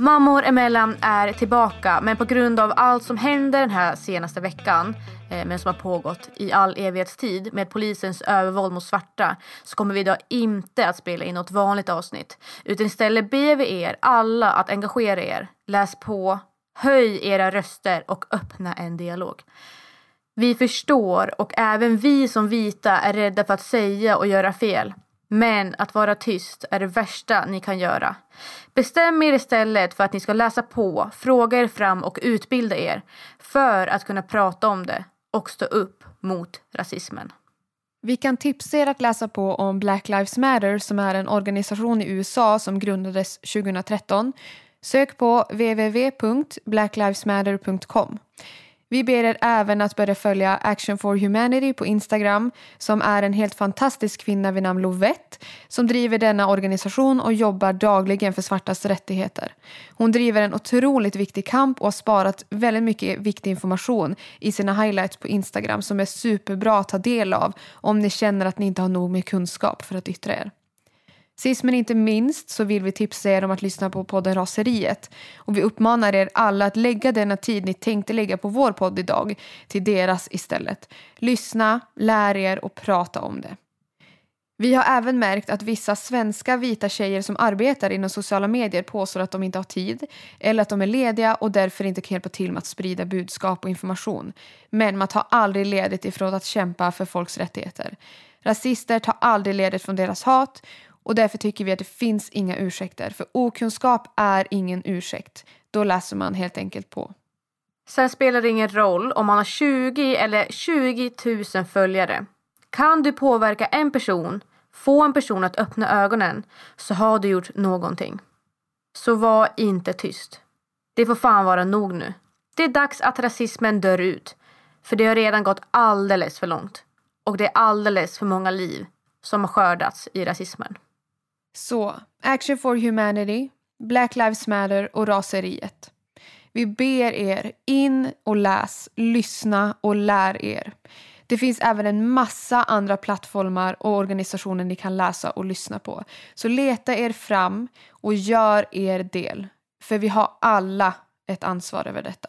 Mammor emellan är tillbaka men på grund av allt som händer den här senaste veckan eh, men som har pågått i all evighetstid med polisens övervåld mot svarta så kommer vi idag inte att spela in något vanligt avsnitt utan istället ber vi er alla att engagera er, läs på, höj era röster och öppna en dialog. Vi förstår och även vi som vita är rädda för att säga och göra fel. Men att vara tyst är det värsta ni kan göra. Bestäm er istället för att ni ska läsa på, fråga er fram och utbilda er för att kunna prata om det och stå upp mot rasismen. Vi kan tipsa er att läsa på om Black Lives Matter som är en organisation i USA som grundades 2013. Sök på www.blacklivesmatter.com. Vi ber er även att börja följa Action for Humanity på Instagram som är en helt fantastisk kvinna vid namn Lovette som driver denna organisation och jobbar dagligen för svartas rättigheter. Hon driver en otroligt viktig kamp och har sparat väldigt mycket viktig information i sina highlights på Instagram som är superbra att ta del av om ni känner att ni inte har nog med kunskap för att yttra er. Sist men inte minst så vill vi tipsa er om att lyssna på podden Raseriet. Och vi uppmanar er alla att lägga denna tid ni tänkte lägga på vår podd idag till deras istället. Lyssna, lär er och prata om det. Vi har även märkt att vissa svenska vita tjejer som arbetar inom sociala medier påstår att de inte har tid eller att de är lediga och därför inte kan hjälpa till med att sprida budskap och information. Men man tar aldrig ledigt ifrån att kämpa för folks rättigheter. Rasister tar aldrig ledigt från deras hat och därför tycker vi att det finns inga ursäkter. För okunskap är ingen ursäkt. Då läser man helt enkelt på. Sen spelar det ingen roll om man har 20 eller 20 000 följare. Kan du påverka en person, få en person att öppna ögonen, så har du gjort någonting. Så var inte tyst. Det får fan vara nog nu. Det är dags att rasismen dör ut. För det har redan gått alldeles för långt. Och det är alldeles för många liv som har skördats i rasismen. Så, Action for Humanity, Black Lives Matter och raseriet. Vi ber er in och läs, lyssna och lär er. Det finns även en massa andra plattformar och organisationer ni kan läsa och lyssna på. Så leta er fram och gör er del. För vi har alla ett ansvar över detta.